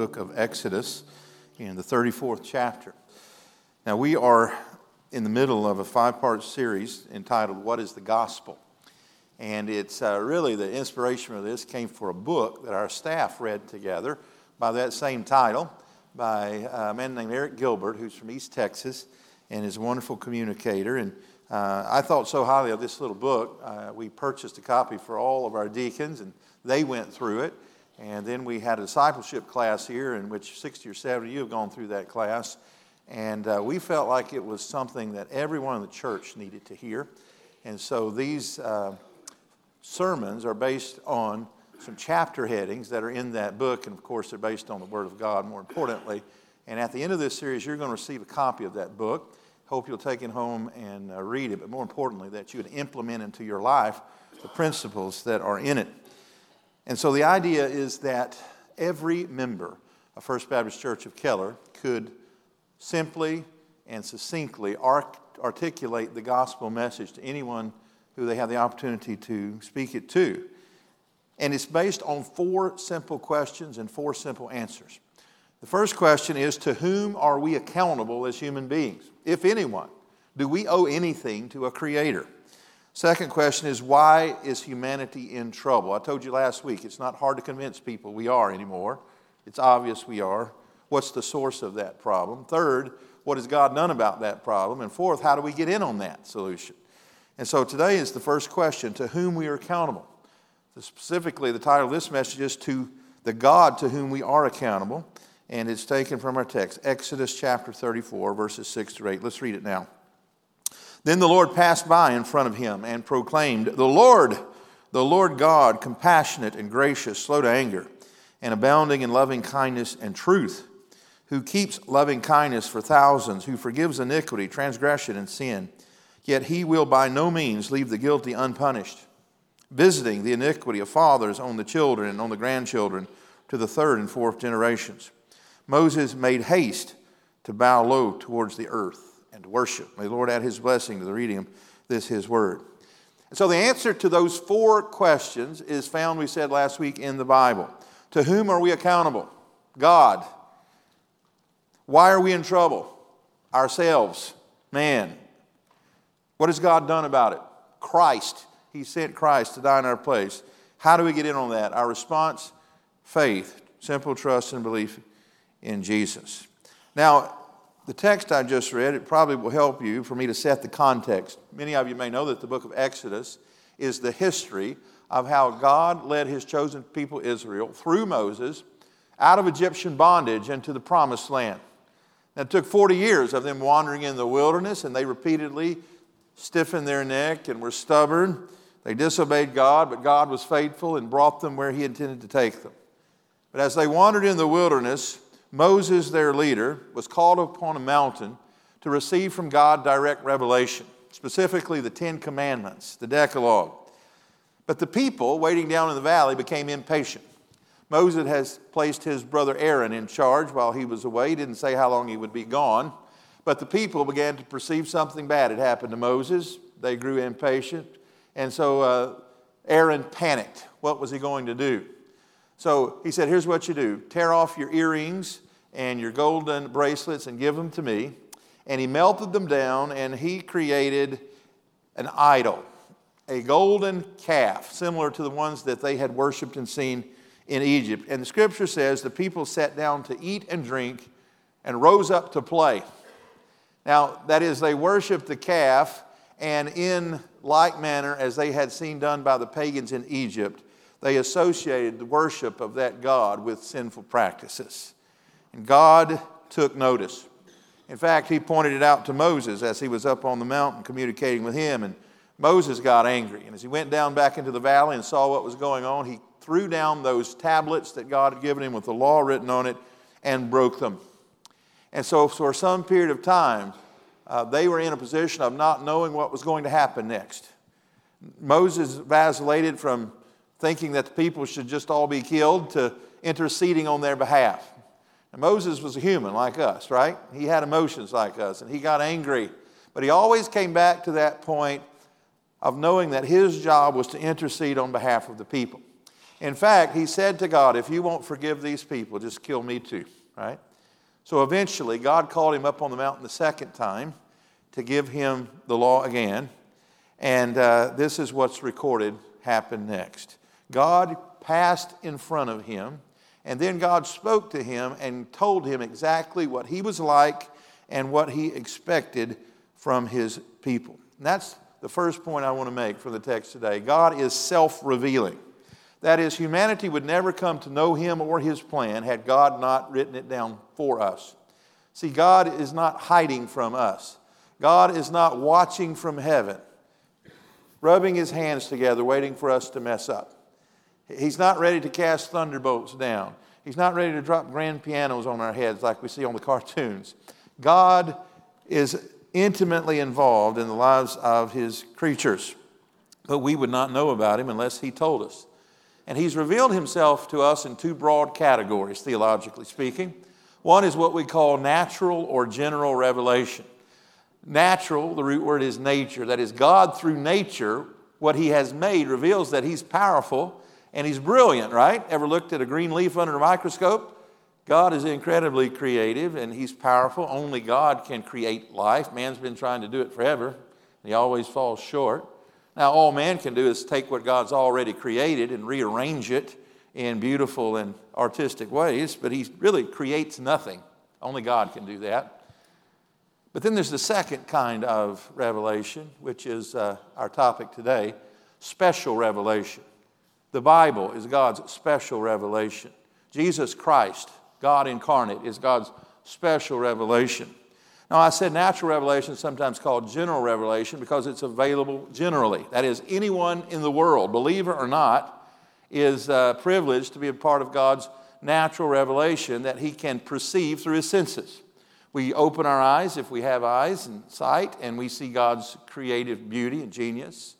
book of Exodus in the 34th chapter. Now, we are in the middle of a five part series entitled What is the Gospel? And it's uh, really the inspiration for this came for a book that our staff read together by that same title by a man named Eric Gilbert, who's from East Texas and is a wonderful communicator. And uh, I thought so highly of this little book. Uh, we purchased a copy for all of our deacons, and they went through it. And then we had a discipleship class here, in which 60 or 70 of you have gone through that class. And uh, we felt like it was something that everyone in the church needed to hear. And so these uh, sermons are based on some chapter headings that are in that book. And of course, they're based on the Word of God, more importantly. And at the end of this series, you're going to receive a copy of that book. Hope you'll take it home and uh, read it, but more importantly, that you would implement into your life the principles that are in it. And so the idea is that every member of First Baptist Church of Keller could simply and succinctly art- articulate the gospel message to anyone who they have the opportunity to speak it to. And it's based on four simple questions and four simple answers. The first question is To whom are we accountable as human beings? If anyone, do we owe anything to a creator? Second question is Why is humanity in trouble? I told you last week it's not hard to convince people we are anymore. It's obvious we are. What's the source of that problem? Third, what has God done about that problem? And fourth, how do we get in on that solution? And so today is the first question to whom we are accountable. Specifically, the title of this message is To the God to whom we are accountable and it's taken from our text, Exodus chapter 34, verses 6 to 8. Let's read it now. Then the Lord passed by in front of him and proclaimed, The Lord, the Lord God, compassionate and gracious, slow to anger, and abounding in loving kindness and truth, who keeps loving kindness for thousands, who forgives iniquity, transgression, and sin. Yet he will by no means leave the guilty unpunished, visiting the iniquity of fathers on the children and on the grandchildren to the third and fourth generations. Moses made haste to bow low towards the earth and worship. May the Lord add his blessing to the reading of this, his word. And so the answer to those four questions is found, we said last week, in the Bible. To whom are we accountable? God. Why are we in trouble? Ourselves. Man. What has God done about it? Christ. He sent Christ to die in our place. How do we get in on that? Our response faith, simple trust and belief in Jesus. Now, the text I just read, it probably will help you for me to set the context. Many of you may know that the book of Exodus is the history of how God led his chosen people Israel through Moses out of Egyptian bondage into the promised land. Now, it took 40 years of them wandering in the wilderness, and they repeatedly stiffened their neck and were stubborn. They disobeyed God, but God was faithful and brought them where He intended to take them. But as they wandered in the wilderness, Moses, their leader, was called upon a mountain to receive from God direct revelation, specifically the Ten Commandments, the Decalogue. But the people waiting down in the valley became impatient. Moses has placed his brother Aaron in charge while he was away. He didn't say how long he would be gone. But the people began to perceive something bad had happened to Moses. They grew impatient. And so uh, Aaron panicked. What was he going to do? So he said, Here's what you do tear off your earrings and your golden bracelets and give them to me. And he melted them down and he created an idol, a golden calf, similar to the ones that they had worshiped and seen in Egypt. And the scripture says the people sat down to eat and drink and rose up to play. Now, that is, they worshiped the calf, and in like manner as they had seen done by the pagans in Egypt, they associated the worship of that God with sinful practices. And God took notice. In fact, he pointed it out to Moses as he was up on the mountain communicating with him, and Moses got angry. And as he went down back into the valley and saw what was going on, he threw down those tablets that God had given him with the law written on it, and broke them. And so, for some period of time, uh, they were in a position of not knowing what was going to happen next. Moses vacillated from thinking that the people should just all be killed to interceding on their behalf. And Moses was a human like us, right? He had emotions like us, and he got angry. But he always came back to that point of knowing that his job was to intercede on behalf of the people. In fact, he said to God, If you won't forgive these people, just kill me too, right? So eventually, God called him up on the mountain the second time to give him the law again. And uh, this is what's recorded happened next. God passed in front of him, and then God spoke to him and told him exactly what he was like and what he expected from his people. And that's the first point I want to make from the text today. God is self revealing. That is, humanity would never come to know him or his plan had God not written it down for us. See, God is not hiding from us, God is not watching from heaven, rubbing his hands together, waiting for us to mess up. He's not ready to cast thunderbolts down. He's not ready to drop grand pianos on our heads like we see on the cartoons. God is intimately involved in the lives of his creatures, but we would not know about him unless he told us. And he's revealed himself to us in two broad categories, theologically speaking. One is what we call natural or general revelation. Natural, the root word is nature. That is, God through nature, what he has made, reveals that he's powerful and he's brilliant, right? Ever looked at a green leaf under a microscope? God is incredibly creative and he's powerful. Only God can create life. Man's been trying to do it forever, he always falls short. Now, all man can do is take what God's already created and rearrange it in beautiful and artistic ways, but he really creates nothing. Only God can do that. But then there's the second kind of revelation, which is uh, our topic today special revelation. The Bible is God's special revelation. Jesus Christ, God incarnate, is God's special revelation. Now, I said natural revelation is sometimes called general revelation because it's available generally. That is, anyone in the world, believer or not, is uh, privileged to be a part of God's natural revelation that he can perceive through his senses. We open our eyes, if we have eyes and sight, and we see God's creative beauty and genius.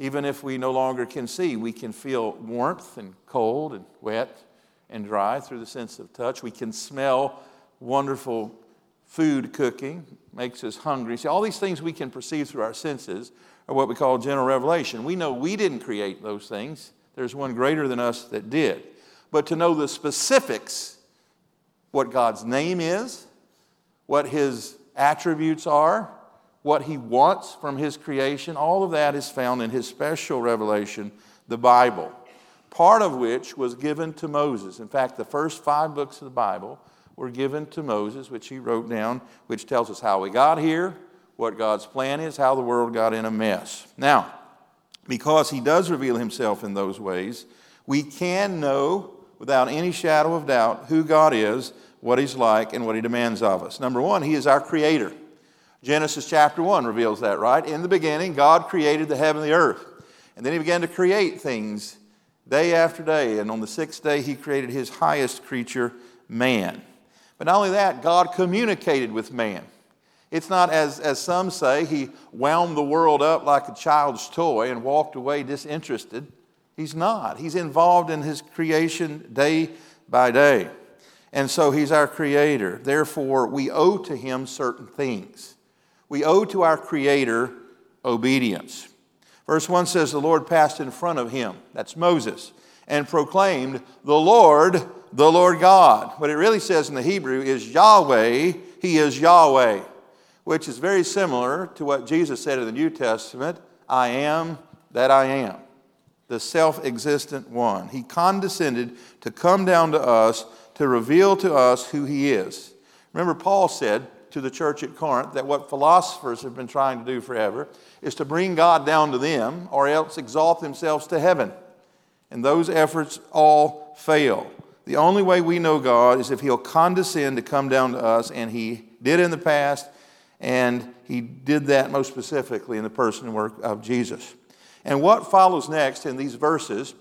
Even if we no longer can see, we can feel warmth and cold and wet and dry through the sense of touch. We can smell wonderful food cooking, makes us hungry. See, all these things we can perceive through our senses are what we call general revelation. We know we didn't create those things, there's one greater than us that did. But to know the specifics, what God's name is, what His attributes are, what He wants from His creation, all of that is found in His special revelation, the Bible, part of which was given to Moses. In fact, the first five books of the Bible were given to Moses, which he wrote down, which tells us how we got here, what God's plan is, how the world got in a mess. Now, because he does reveal himself in those ways, we can know without any shadow of doubt who God is, what he's like, and what he demands of us. Number one, he is our creator. Genesis chapter 1 reveals that, right? In the beginning, God created the heaven and the earth. And then he began to create things day after day. And on the sixth day, he created his highest creature, man. But not only that, God communicated with man. It's not as, as some say, he wound the world up like a child's toy and walked away disinterested. He's not. He's involved in his creation day by day. And so he's our creator. Therefore, we owe to him certain things. We owe to our creator obedience. Verse 1 says, The Lord passed in front of him, that's Moses, and proclaimed, The Lord the Lord God. What it really says in the Hebrew is Yahweh, He is Yahweh, which is very similar to what Jesus said in the New Testament I am that I am, the self existent one. He condescended to come down to us to reveal to us who He is. Remember, Paul said to the church at Corinth that what philosophers have been trying to do forever is to bring God down to them or else exalt themselves to heaven. And those efforts all fail. The only way we know God is if He'll condescend to come down to us, and He did in the past, and He did that most specifically in the person and work of Jesus. And what follows next in these verses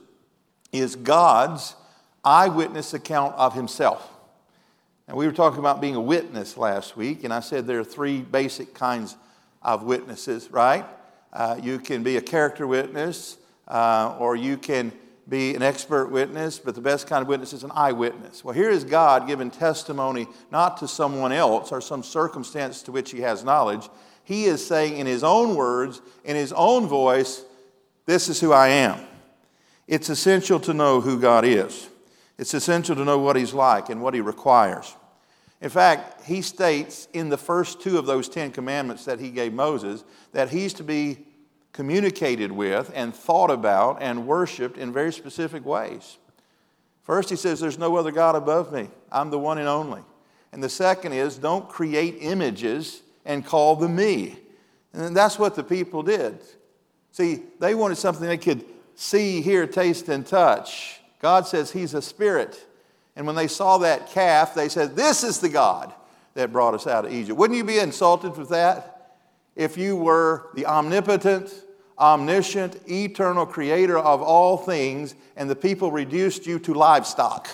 is God's eyewitness account of Himself. And we were talking about being a witness last week, and I said there are three basic kinds of witnesses, right? Uh, you can be a character witness, uh, or you can be an expert witness, but the best kind of witness is an eyewitness. Well, here is God giving testimony not to someone else or some circumstance to which he has knowledge. He is saying in his own words, in his own voice, This is who I am. It's essential to know who God is, it's essential to know what he's like and what he requires. In fact, he states in the first two of those Ten Commandments that he gave Moses that he's to be communicated with and thought about and worshiped in very specific ways. First, he says, There's no other God above me. I'm the one and only. And the second is, Don't create images and call them me. And that's what the people did. See, they wanted something they could see, hear, taste, and touch. God says He's a spirit. And when they saw that calf, they said, This is the God that brought us out of Egypt. Wouldn't you be insulted with that? if you were the omnipotent, omniscient, eternal creator of all things, and the people reduced you to livestock.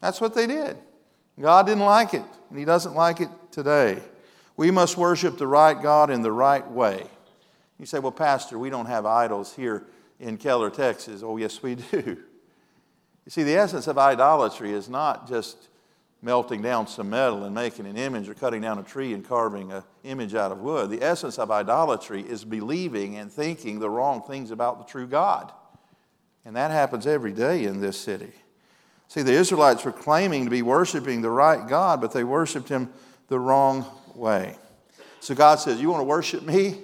That's what they did. God didn't like it, and He doesn't like it today. We must worship the right God in the right way. You say, Well, Pastor, we don't have idols here in Keller, Texas. Oh, yes, we do. You see, the essence of idolatry is not just melting down some metal and making an image or cutting down a tree and carving an image out of wood. The essence of idolatry is believing and thinking the wrong things about the true God. And that happens every day in this city. See, the Israelites were claiming to be worshiping the right God, but they worshiped him the wrong way. So God says, You want to worship me?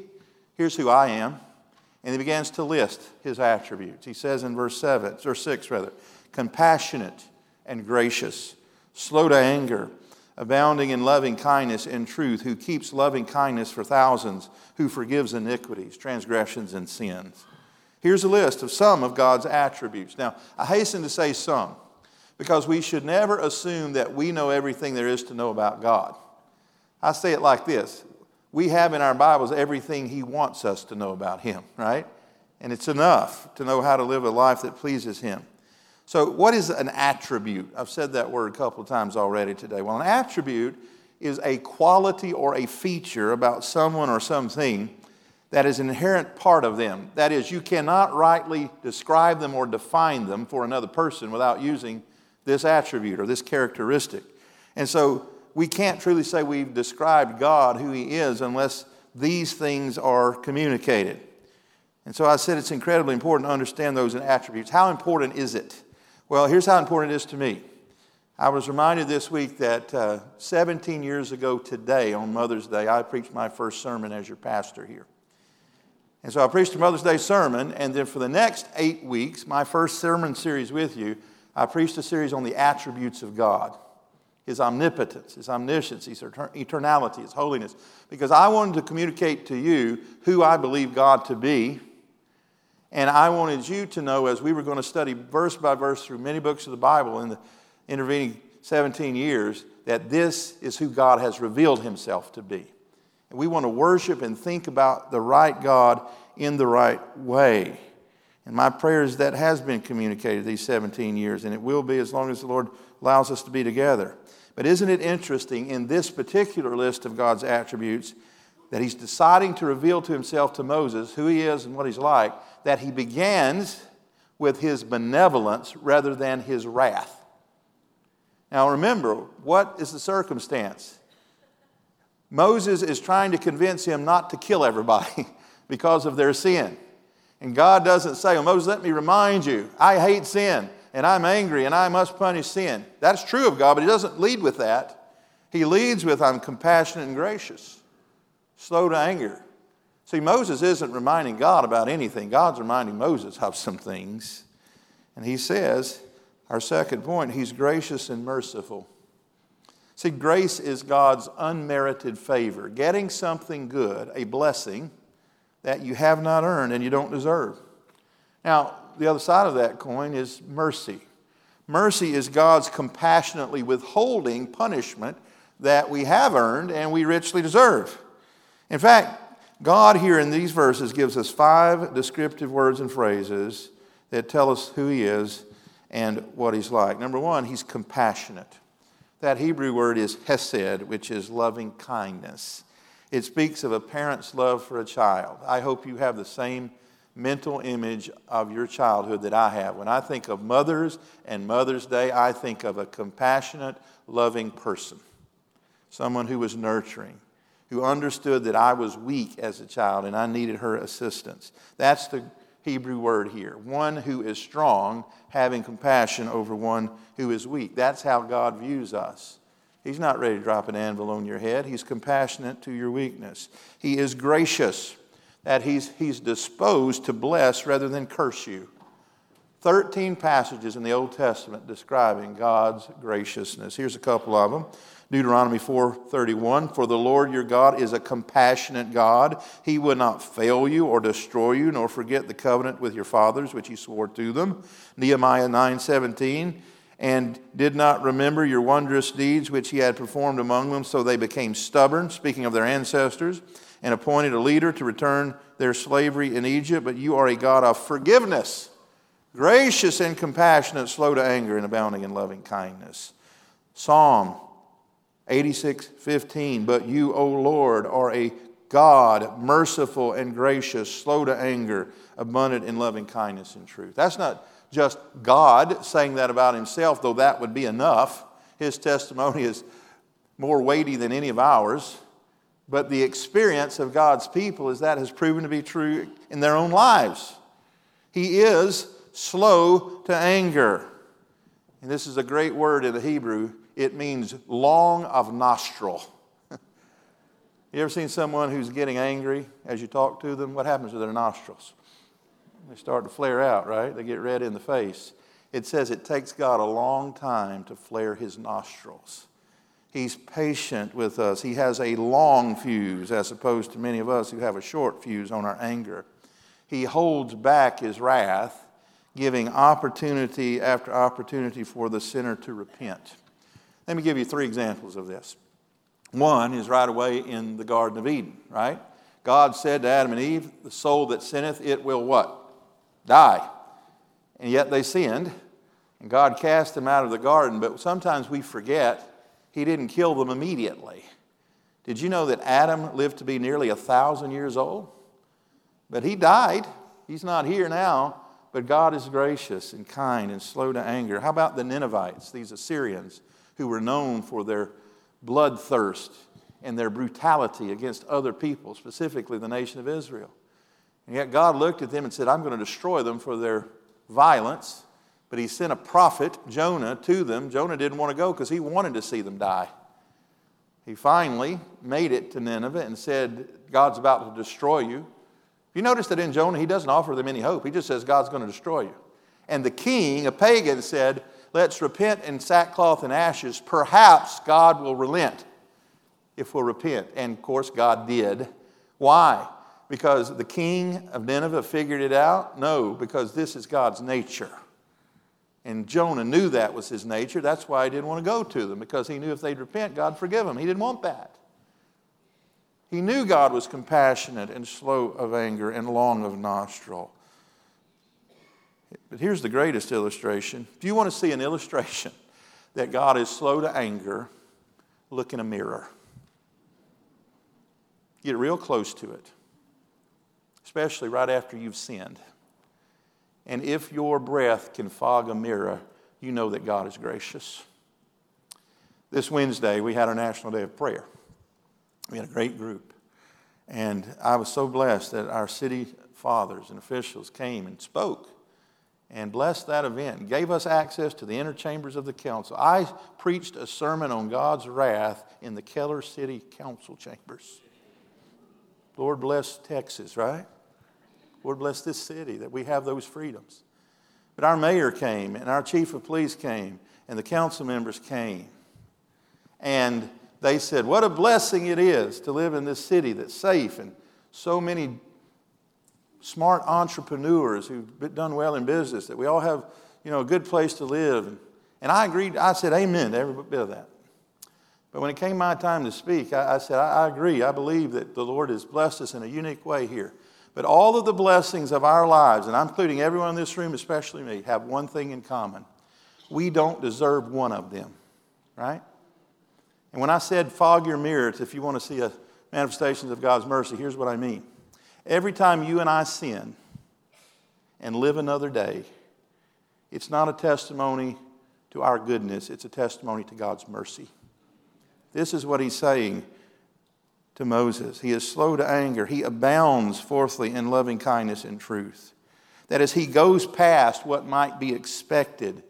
Here's who I am. And he begins to list his attributes. He says in verse 7, or 6 rather, compassionate and gracious slow to anger, abounding in loving kindness and truth, who keeps loving kindness for thousands, who forgives iniquities, transgressions, and sins. Here's a list of some of God's attributes. Now, I hasten to say some, because we should never assume that we know everything there is to know about God. I say it like this We have in our Bibles everything He wants us to know about Him, right? And it's enough to know how to live a life that pleases Him. So, what is an attribute? I've said that word a couple of times already today. Well, an attribute is a quality or a feature about someone or something that is an inherent part of them. That is, you cannot rightly describe them or define them for another person without using this attribute or this characteristic. And so, we can't truly say we've described God, who He is, unless these things are communicated. And so I said it's incredibly important to understand those attributes. How important is it? Well, here's how important it is to me. I was reminded this week that uh, 17 years ago today, on Mother's Day, I preached my first sermon as your pastor here. And so I preached a Mother's Day sermon, and then for the next eight weeks, my first sermon series with you, I preached a series on the attributes of God His omnipotence, His omniscience, His eternality, His holiness. Because I wanted to communicate to you who I believe God to be and I wanted you to know as we were going to study verse by verse through many books of the Bible in the intervening 17 years that this is who God has revealed himself to be. And we want to worship and think about the right God in the right way. And my prayer is that has been communicated these 17 years, and it will be as long as the Lord allows us to be together. But isn't it interesting in this particular list of God's attributes that He's deciding to reveal to Himself to Moses who He is and what He's like? That he begins with his benevolence rather than his wrath. Now remember, what is the circumstance? Moses is trying to convince him not to kill everybody because of their sin. And God doesn't say, well, Moses, let me remind you, I hate sin and I'm angry and I must punish sin. That's true of God, but He doesn't lead with that. He leads with, I'm compassionate and gracious, slow to anger, See, Moses isn't reminding God about anything. God's reminding Moses of some things. And he says, our second point, he's gracious and merciful. See, grace is God's unmerited favor, getting something good, a blessing that you have not earned and you don't deserve. Now, the other side of that coin is mercy. Mercy is God's compassionately withholding punishment that we have earned and we richly deserve. In fact, God, here in these verses, gives us five descriptive words and phrases that tell us who He is and what He's like. Number one, He's compassionate. That Hebrew word is hesed, which is loving kindness. It speaks of a parent's love for a child. I hope you have the same mental image of your childhood that I have. When I think of mothers and Mother's Day, I think of a compassionate, loving person, someone who was nurturing, who understood that I was weak as a child and I needed her assistance. That's the Hebrew word here. One who is strong, having compassion over one who is weak. That's how God views us. He's not ready to drop an anvil on your head. He's compassionate to your weakness. He is gracious, that he's, he's disposed to bless rather than curse you. 13 passages in the Old Testament describing God's graciousness. Here's a couple of them. Deuteronomy 4:31 For the Lord your God is a compassionate God. He will not fail you or destroy you nor forget the covenant with your fathers which he swore to them. Nehemiah 9:17 and did not remember your wondrous deeds which he had performed among them so they became stubborn speaking of their ancestors and appointed a leader to return their slavery in Egypt. But you are a God of forgiveness gracious and compassionate slow to anger and abounding in loving kindness. Psalm 86:15 But you, O Lord, are a God, merciful and gracious, slow to anger, abundant in loving kindness and truth. That's not just God saying that about himself, though that would be enough. His testimony is more weighty than any of ours. But the experience of God's people is that has proven to be true in their own lives. He is slow to anger. And this is a great word in the Hebrew it means long of nostril. you ever seen someone who's getting angry as you talk to them? What happens to their nostrils? They start to flare out, right? They get red in the face. It says it takes God a long time to flare his nostrils. He's patient with us. He has a long fuse as opposed to many of us who have a short fuse on our anger. He holds back his wrath, giving opportunity after opportunity for the sinner to repent. Let me give you three examples of this. One is right away in the Garden of Eden, right? God said to Adam and Eve, The soul that sinneth, it will what? Die. And yet they sinned, and God cast them out of the garden. But sometimes we forget He didn't kill them immediately. Did you know that Adam lived to be nearly a thousand years old? But he died. He's not here now, but God is gracious and kind and slow to anger. How about the Ninevites, these Assyrians? Who were known for their bloodthirst and their brutality against other people, specifically the nation of Israel. And yet God looked at them and said, I'm going to destroy them for their violence. But he sent a prophet, Jonah, to them. Jonah didn't want to go because he wanted to see them die. He finally made it to Nineveh and said, God's about to destroy you. You notice that in Jonah, he doesn't offer them any hope. He just says, God's going to destroy you. And the king, a pagan, said, Let's repent in sackcloth and ashes. Perhaps God will relent if we'll repent. And of course, God did. Why? Because the king of Nineveh figured it out? No, because this is God's nature. And Jonah knew that was his nature. That's why he didn't want to go to them, because he knew if they'd repent, God forgive them. He didn't want that. He knew God was compassionate and slow of anger and long of nostril. But here's the greatest illustration. If you want to see an illustration that God is slow to anger, look in a mirror. Get real close to it, especially right after you've sinned. And if your breath can fog a mirror, you know that God is gracious. This Wednesday, we had our National Day of Prayer. We had a great group. And I was so blessed that our city fathers and officials came and spoke and blessed that event, gave us access to the inner chambers of the council. I preached a sermon on God's wrath in the Keller City Council chambers. Lord bless Texas, right? Lord bless this city that we have those freedoms. But our mayor came, and our chief of police came, and the council members came. And they said, What a blessing it is to live in this city that's safe and so many smart entrepreneurs who've done well in business, that we all have, you know, a good place to live. And, I agreed, I said amen to every bit of that. But when it came my time to speak, I, I said, I, I agree. I believe that the Lord has blessed us in a unique way here. But all of the blessings of our lives, and I'm including everyone in this room, especially me, have one thing in common. We don't deserve one of them, right? And when I said fog your mirrors, if you want to see a manifestations of God's mercy, here's what I mean. Every time you and I sin and live another day, it's not a testimony to our goodness, it's a testimony to God's mercy. This is what he's saying to Moses. He is slow to anger. He abounds, fourthly, in loving kindness and truth. That as he goes past what might be expected,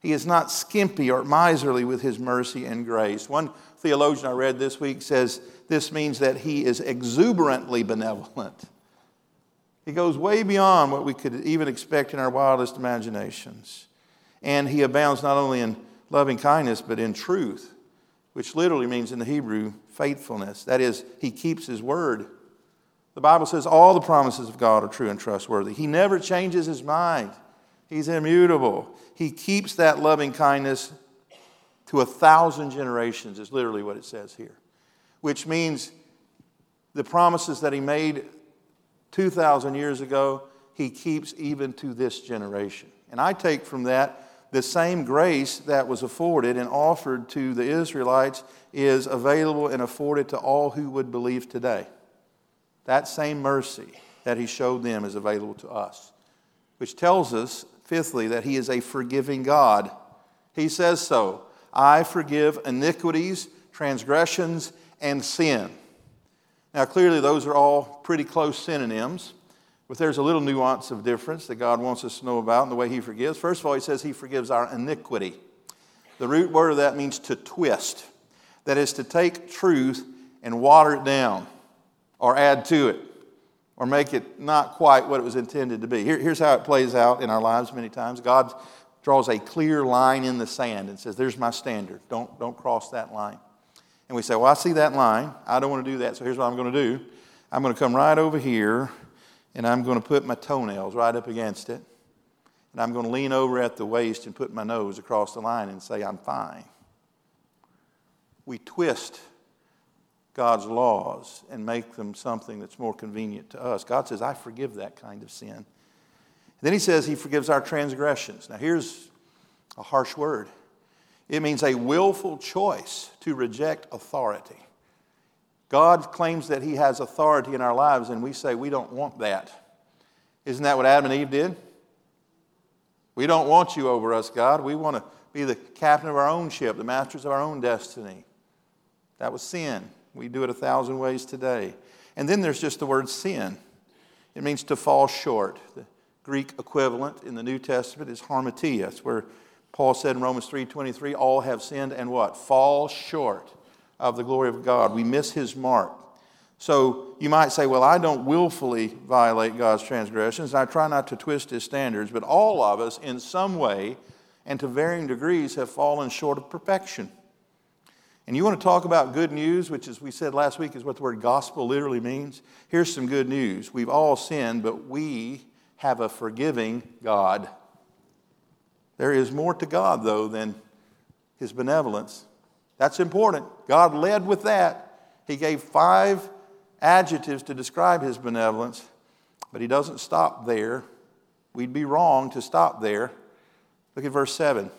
he is not skimpy or miserly with his mercy and grace. One theologian I read this week says this means that he is exuberantly benevolent. He goes way beyond what we could even expect in our wildest imaginations. And he abounds not only in loving kindness, but in truth, which literally means in the Hebrew, faithfulness. That is, he keeps his word. The Bible says all the promises of God are true and trustworthy. He never changes his mind, he's immutable. He keeps that loving kindness to a thousand generations, is literally what it says here, which means the promises that he made 2,000 years ago, he keeps even to this generation. And I take from that the same grace that was afforded and offered to the Israelites is available and afforded to all who would believe today. That same mercy that he showed them is available to us, which tells us, fifthly, that he is a forgiving God. He says so I forgive iniquities, transgressions, and sin. Now, clearly, those are all pretty close synonyms, but there's a little nuance of difference that God wants us to know about in the way He forgives. First of all, He says He forgives our iniquity. The root word of that means to twist, that is, to take truth and water it down or add to it or make it not quite what it was intended to be. Here, here's how it plays out in our lives many times God draws a clear line in the sand and says, There's my standard. Don't, don't cross that line. And we say, Well, I see that line. I don't want to do that, so here's what I'm going to do I'm going to come right over here and I'm going to put my toenails right up against it. And I'm going to lean over at the waist and put my nose across the line and say, I'm fine. We twist God's laws and make them something that's more convenient to us. God says, I forgive that kind of sin. And then he says he forgives our transgressions. Now, here's a harsh word it means a willful choice to reject authority. God claims that He has authority in our lives, and we say we don't want that. Isn't that what Adam and Eve did? We don't want you over us, God. We want to be the captain of our own ship, the masters of our own destiny. That was sin. We do it a thousand ways today. And then there's just the word sin. It means to fall short. The Greek equivalent in the New Testament is hamartia. It's where Paul said in Romans 3:23, all have sinned and what? Fall short of the glory of God. We miss his mark. So you might say, well, I don't willfully violate God's transgressions. I try not to twist his standards, but all of us in some way and to varying degrees have fallen short of perfection. And you want to talk about good news, which, as we said last week, is what the word gospel literally means? Here's some good news. We've all sinned, but we have a forgiving God. There is more to God, though, than his benevolence. That's important. God led with that. He gave five adjectives to describe his benevolence, but he doesn't stop there. We'd be wrong to stop there. Look at verse 7.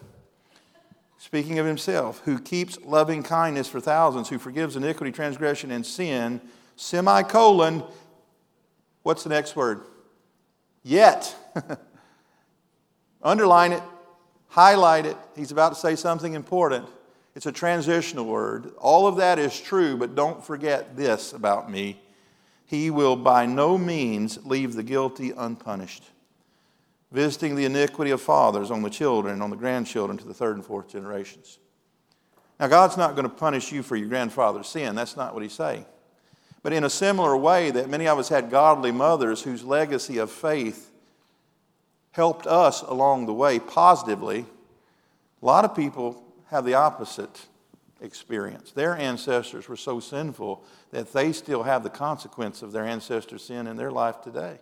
Speaking of himself, who keeps loving kindness for thousands, who forgives iniquity, transgression, and sin, semicolon, what's the next word? Yet. Underline it highlight it. He's about to say something important. It's a transitional word. All of that is true, but don't forget this about me. He will by no means leave the guilty unpunished, visiting the iniquity of fathers on the children on the grandchildren to the third and fourth generations. Now, God's not going to punish you for your grandfather's sin. That's not what he's saying. But in a similar way, that many of us had godly mothers whose legacy of faith helped us along the way positively. A lot of people have the opposite experience. Their ancestors were so sinful that they still have the consequence of their ancestors' sin in their life today.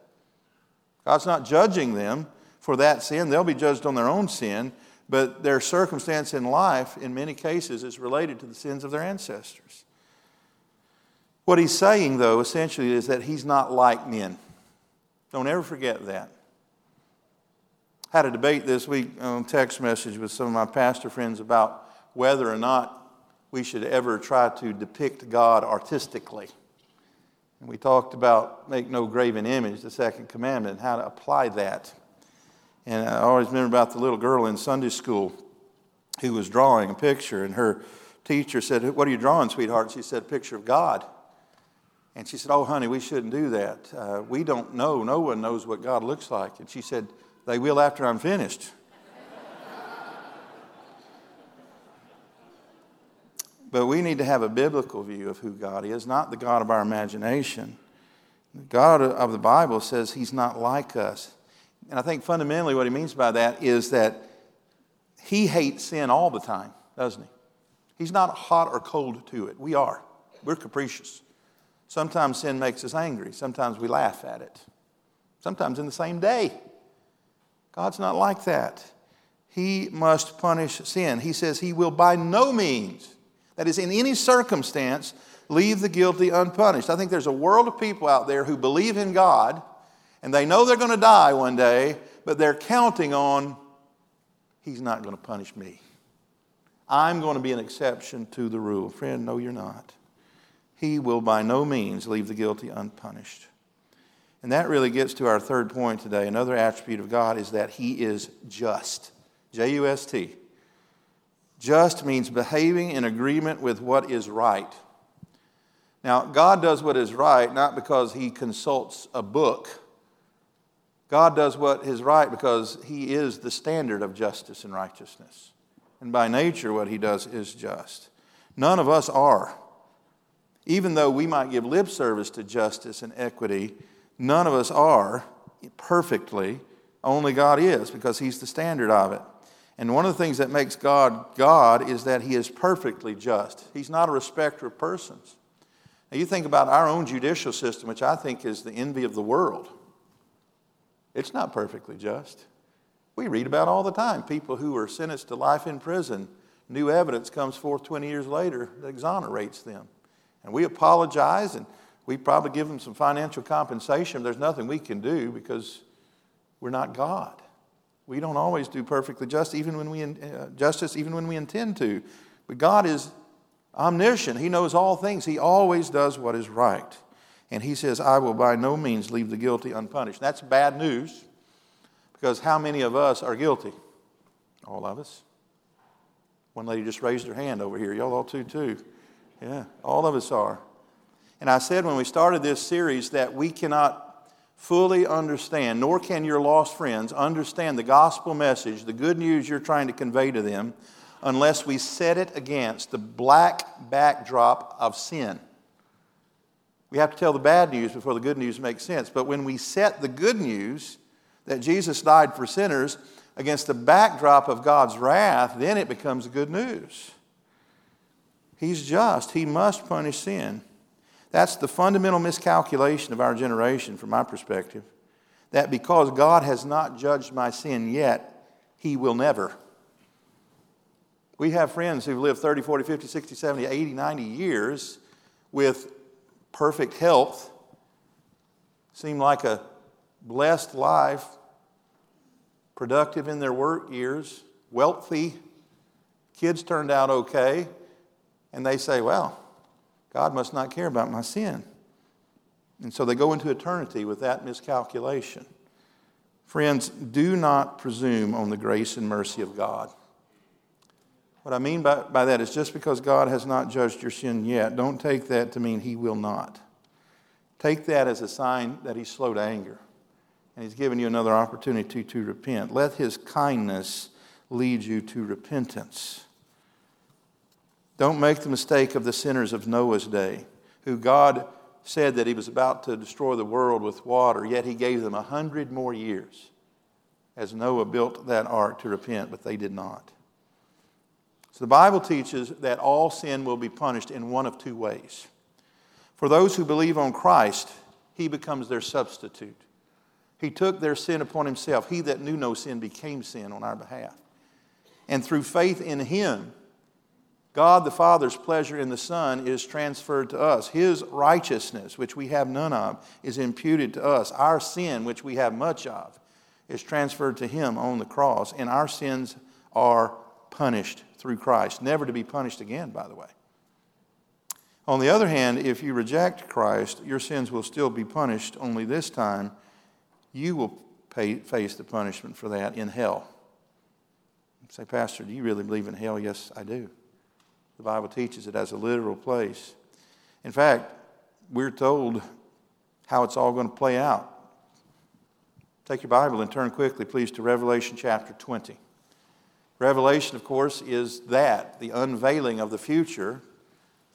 God's not judging them for that sin. They'll be judged on their own sin, but their circumstance in life, in many cases, is related to the sins of their ancestors. What he's saying, though, essentially, is that he's not like men. Don't ever forget that had a debate this week on text message with some of my pastor friends about whether or not we should ever try to depict God artistically. And we talked about make no graven image, the second commandment, and how to apply that. And I always remember about the little girl in Sunday school who was drawing a picture, and her teacher said, What are you drawing, sweetheart? she said, picture of God. And she said, Oh, honey, we shouldn't do that. Uh, we don't know. No one knows what God looks like. And she said, They will after I'm finished. but we need to have a biblical view of who God is, not the God of our imagination. The God of the Bible says He's not like us. And I think fundamentally what He means by that is that He hates sin all the time, doesn't He? He's not hot or cold to it. We are. We're capricious. Sometimes sin makes us angry. Sometimes we laugh at it. Sometimes in the same day. God's not like that. He must punish sin. He says he will by no means, that is, in any circumstance, leave the guilty unpunished. I think there's a world of people out there who believe in God and they know they're going to die one day, but they're counting on He's not going to punish me. I'm going to be an exception to the rule. Friend, no, you're not. He will by no means leave the guilty unpunished. And that really gets to our third point today. Another attribute of God is that He is just. J U S T. Just means behaving in agreement with what is right. Now, God does what is right not because He consults a book. God does what is right because He is the standard of justice and righteousness. And by nature, what he does is just. None of us are. Even though we might give lip service to justice and equity, none of us are perfectly. Only God is because he's the standard of it. And one of the things that makes God God is that he is perfectly just. He's not a respecter of persons. Now, you think about our own judicial system, which I think is the envy of the world. It's not perfectly just. We read about all the time people who are sentenced to life in prison. New evidence comes forth 20 years later that exonerates them. And we apologize and we probably give them some financial compensation. There's nothing we can do because we're not God. We don't always do perfectly just, even when we, uh, justice, even when we intend to. But God is omniscient. He knows all things. He always does what is right. And He says, I will by no means leave the guilty unpunished. That's bad news because how many of us are guilty? All of us. One lady just raised her hand over here. Y'all all too, too. Yeah, all of us are. And I said when we started this series that we cannot fully understand, nor can your lost friends understand the gospel message, the good news you're trying to convey to them, unless we set it against the black backdrop of sin. We have to tell the bad news before the good news makes sense. But when we set the good news that Jesus died for sinners against the backdrop of God's wrath, then it becomes good news. He's just, He must punish sin. That's the fundamental miscalculation of our generation, from my perspective. That because God has not judged my sin yet, He will never. We have friends who've lived 30, 40, 50, 60, 70, 80, 90 years with perfect health, seem like a blessed life, productive in their work years, wealthy, kids turned out okay, and they say, well, God must not care about my sin. And so they go into eternity with that miscalculation. Friends, do not presume on the grace and mercy of God. What I mean by, by that is just because God has not judged your sin yet, don't take that to mean He will not. Take that as a sign that He's slow to anger and He's given you another opportunity to repent. Let His kindness lead you to repentance. Don't make the mistake of the sinners of Noah's day, who God said that He was about to destroy the world with water, yet He gave them a hundred more years as Noah built that ark to repent, but they did not. So the Bible teaches that all sin will be punished in one of two ways. For those who believe on Christ, He becomes their substitute. He took their sin upon himself. He that knew no sin became sin on our behalf. And through faith in him, God the Father's pleasure in the Son is transferred to us. His righteousness, which we have none of, is imputed to us. Our sin, which we have much of, is transferred to Him on the cross. And our sins are punished through Christ, never to be punished again, by the way. On the other hand, if you reject Christ, your sins will still be punished, only this time you will pay, face the punishment for that in hell. You say, Pastor, do you really believe in hell? Yes, I do. The Bible teaches it as a literal place. In fact, we're told how it's all going to play out. Take your Bible and turn quickly, please, to Revelation chapter 20. Revelation, of course, is that, the unveiling of the future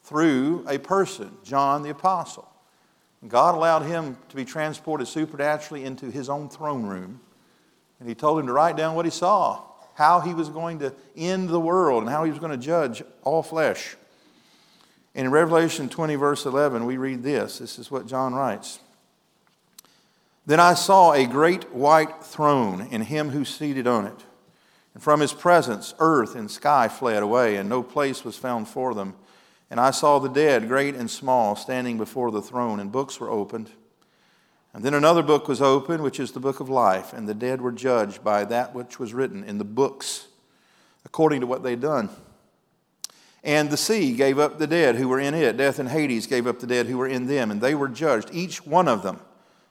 through a person, John the Apostle. God allowed him to be transported supernaturally into his own throne room, and he told him to write down what he saw, how he was going to end the world, and how he was going to judge all flesh. And in Revelation 20, verse 11, we read this. This is what John writes. Then I saw a great white throne and him who seated on it. And from his presence, earth and sky fled away, and no place was found for them. And I saw the dead, great and small, standing before the throne, and books were opened. And then another book was opened, which is the book of life, and the dead were judged by that which was written in the books, according to what they'd done. And the sea gave up the dead who were in it. Death and Hades gave up the dead who were in them, and they were judged, each one of them,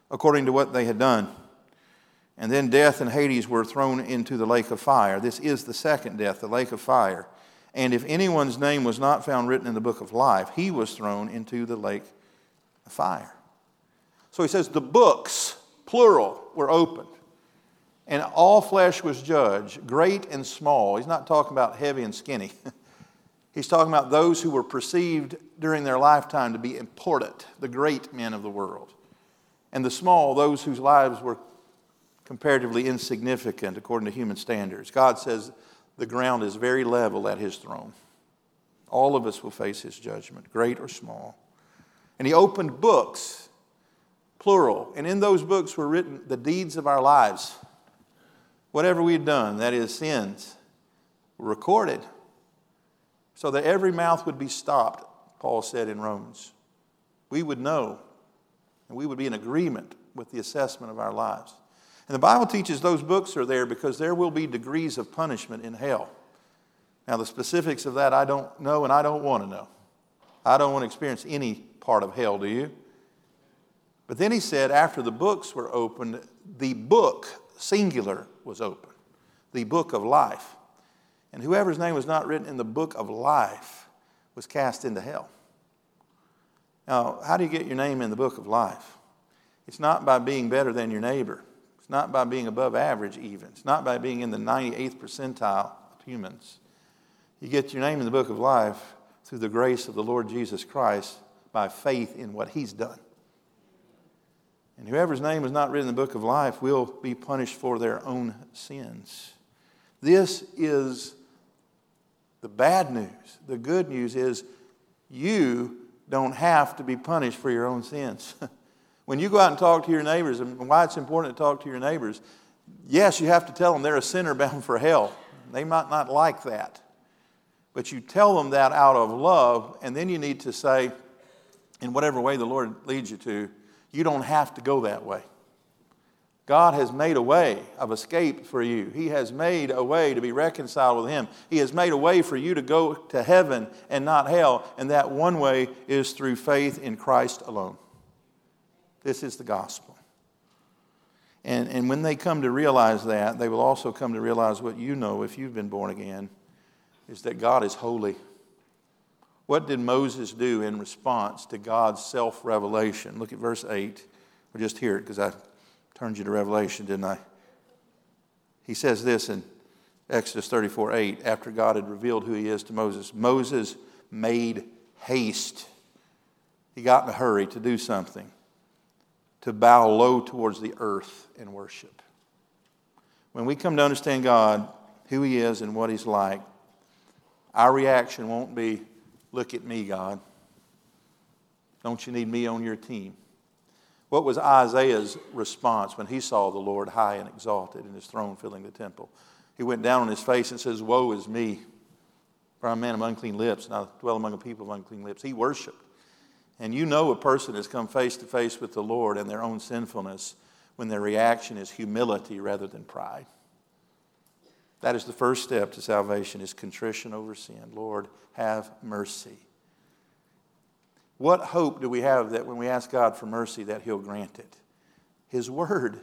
according to what they had done. And then death and Hades were thrown into the lake of fire. This is the second death, the lake of fire. And if anyone's name was not found written in the book of life, he was thrown into the lake of fire. So he says the books, plural, were opened. And all flesh was judged, great and small. He's not talking about heavy and skinny. He's talking about those who were perceived during their lifetime to be important, the great men of the world. And the small, those whose lives were comparatively insignificant according to human standards. God says the ground is very level at his throne. All of us will face his judgment, great or small. And he opened books, plural, and in those books were written the deeds of our lives. Whatever we had done, that is, sins, were recorded so that every mouth would be stopped, Paul said in Romans. We would know, and we would be in agreement with the assessment of our lives. And the Bible teaches those books are there because there will be degrees of punishment in hell. Now, the specifics of that I don't know and I don't want to know. I don't want to experience any part of hell, do you? But then he said, after the books were opened, the book, singular, was opened the book of life. And whoever's name was not written in the book of life was cast into hell. Now, how do you get your name in the book of life? It's not by being better than your neighbor. It's not by being above average, even. It's not by being in the 98th percentile of humans. You get your name in the book of life through the grace of the Lord Jesus Christ by faith in what he's done. And whoever's name is not written in the book of life will be punished for their own sins. This is the bad news. The good news is you don't have to be punished for your own sins. when you go out and talk to your neighbors, and why it's important to talk to your neighbors, yes, you have to tell them they're a sinner bound for hell. They might not like that. But you tell them that out of love, and then you need to say, in whatever way the Lord leads you to, you don't have to go that way. God has made a way of escape for you. He has made a way to be reconciled with Him. He has made a way for you to go to heaven and not hell, and that one way is through faith in Christ alone. This is the gospel. And, and when they come to realize that, they will also come to realize what you know if you've been born again is that God is holy. What did Moses do in response to God's self revelation? Look at verse 8. We'll just hear it because I Turned you to Revelation, didn't I? He says this in Exodus 34 8, after God had revealed who he is to Moses. Moses made haste. He got in a hurry to do something, to bow low towards the earth and worship. When we come to understand God, who he is, and what he's like, our reaction won't be, Look at me, God. Don't you need me on your team? What was Isaiah's response when he saw the Lord high and exalted and his throne filling the temple? He went down on his face and says, Woe is me, for I'm a man of unclean lips, and I dwell among a people of unclean lips. He worshiped. And you know a person has come face to face with the Lord and their own sinfulness when their reaction is humility rather than pride. That is the first step to salvation is contrition over sin. Lord, have mercy. What hope do we have that when we ask God for mercy that he'll grant it? His word,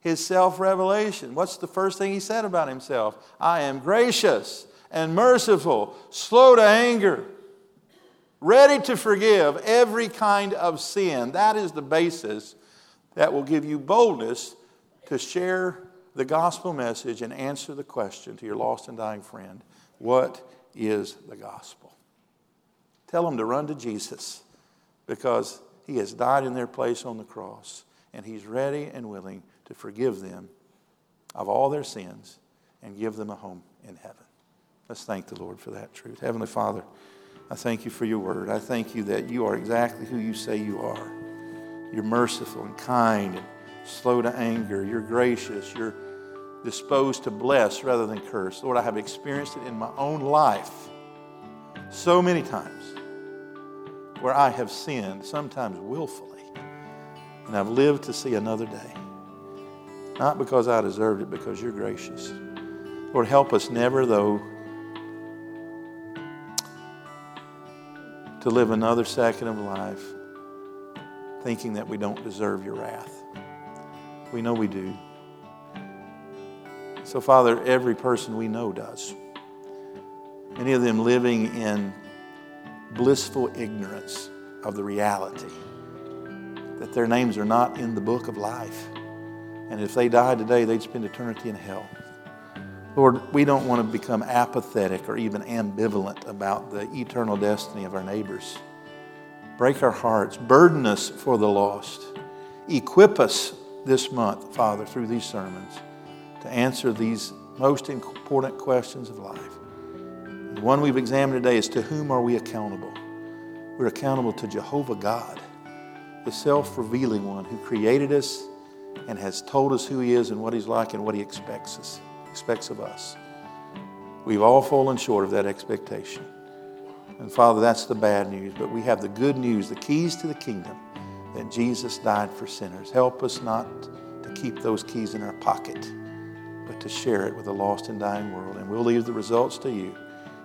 his self-revelation. What's the first thing he said about himself? I am gracious and merciful, slow to anger, ready to forgive every kind of sin. That is the basis that will give you boldness to share the gospel message and answer the question to your lost and dying friend what is the gospel? Tell them to run to Jesus because he has died in their place on the cross and he's ready and willing to forgive them of all their sins and give them a home in heaven. Let's thank the Lord for that truth. Heavenly Father, I thank you for your word. I thank you that you are exactly who you say you are. You're merciful and kind and slow to anger. You're gracious. You're disposed to bless rather than curse. Lord, I have experienced it in my own life so many times where I have sinned, sometimes willfully, and I've lived to see another day. Not because I deserved it, because you're gracious. Lord, help us never, though, to live another second of life thinking that we don't deserve your wrath. We know we do. So, Father, every person we know does. Many of them living in blissful ignorance of the reality that their names are not in the book of life. And if they died today, they'd spend eternity in hell. Lord, we don't want to become apathetic or even ambivalent about the eternal destiny of our neighbors. Break our hearts, burden us for the lost. Equip us this month, Father, through these sermons to answer these most important questions of life. The one we've examined today is to whom are we accountable? We're accountable to Jehovah God, the self revealing one who created us and has told us who He is and what He's like and what He expects us expects of us. We've all fallen short of that expectation. And Father, that's the bad news. But we have the good news, the keys to the kingdom, that Jesus died for sinners. Help us not to keep those keys in our pocket, to share it with a lost and dying world. And we'll leave the results to you.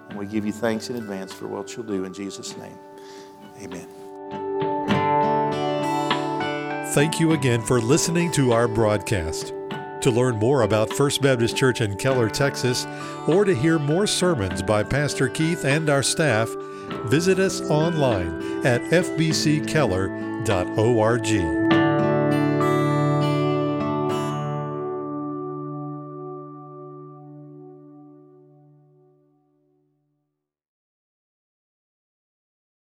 And we give you thanks in advance for what you'll do in Jesus' name. Amen. Thank you again for listening to our broadcast. To learn more about First Baptist Church in Keller, Texas, or to hear more sermons by Pastor Keith and our staff, visit us online at fbckeller.org.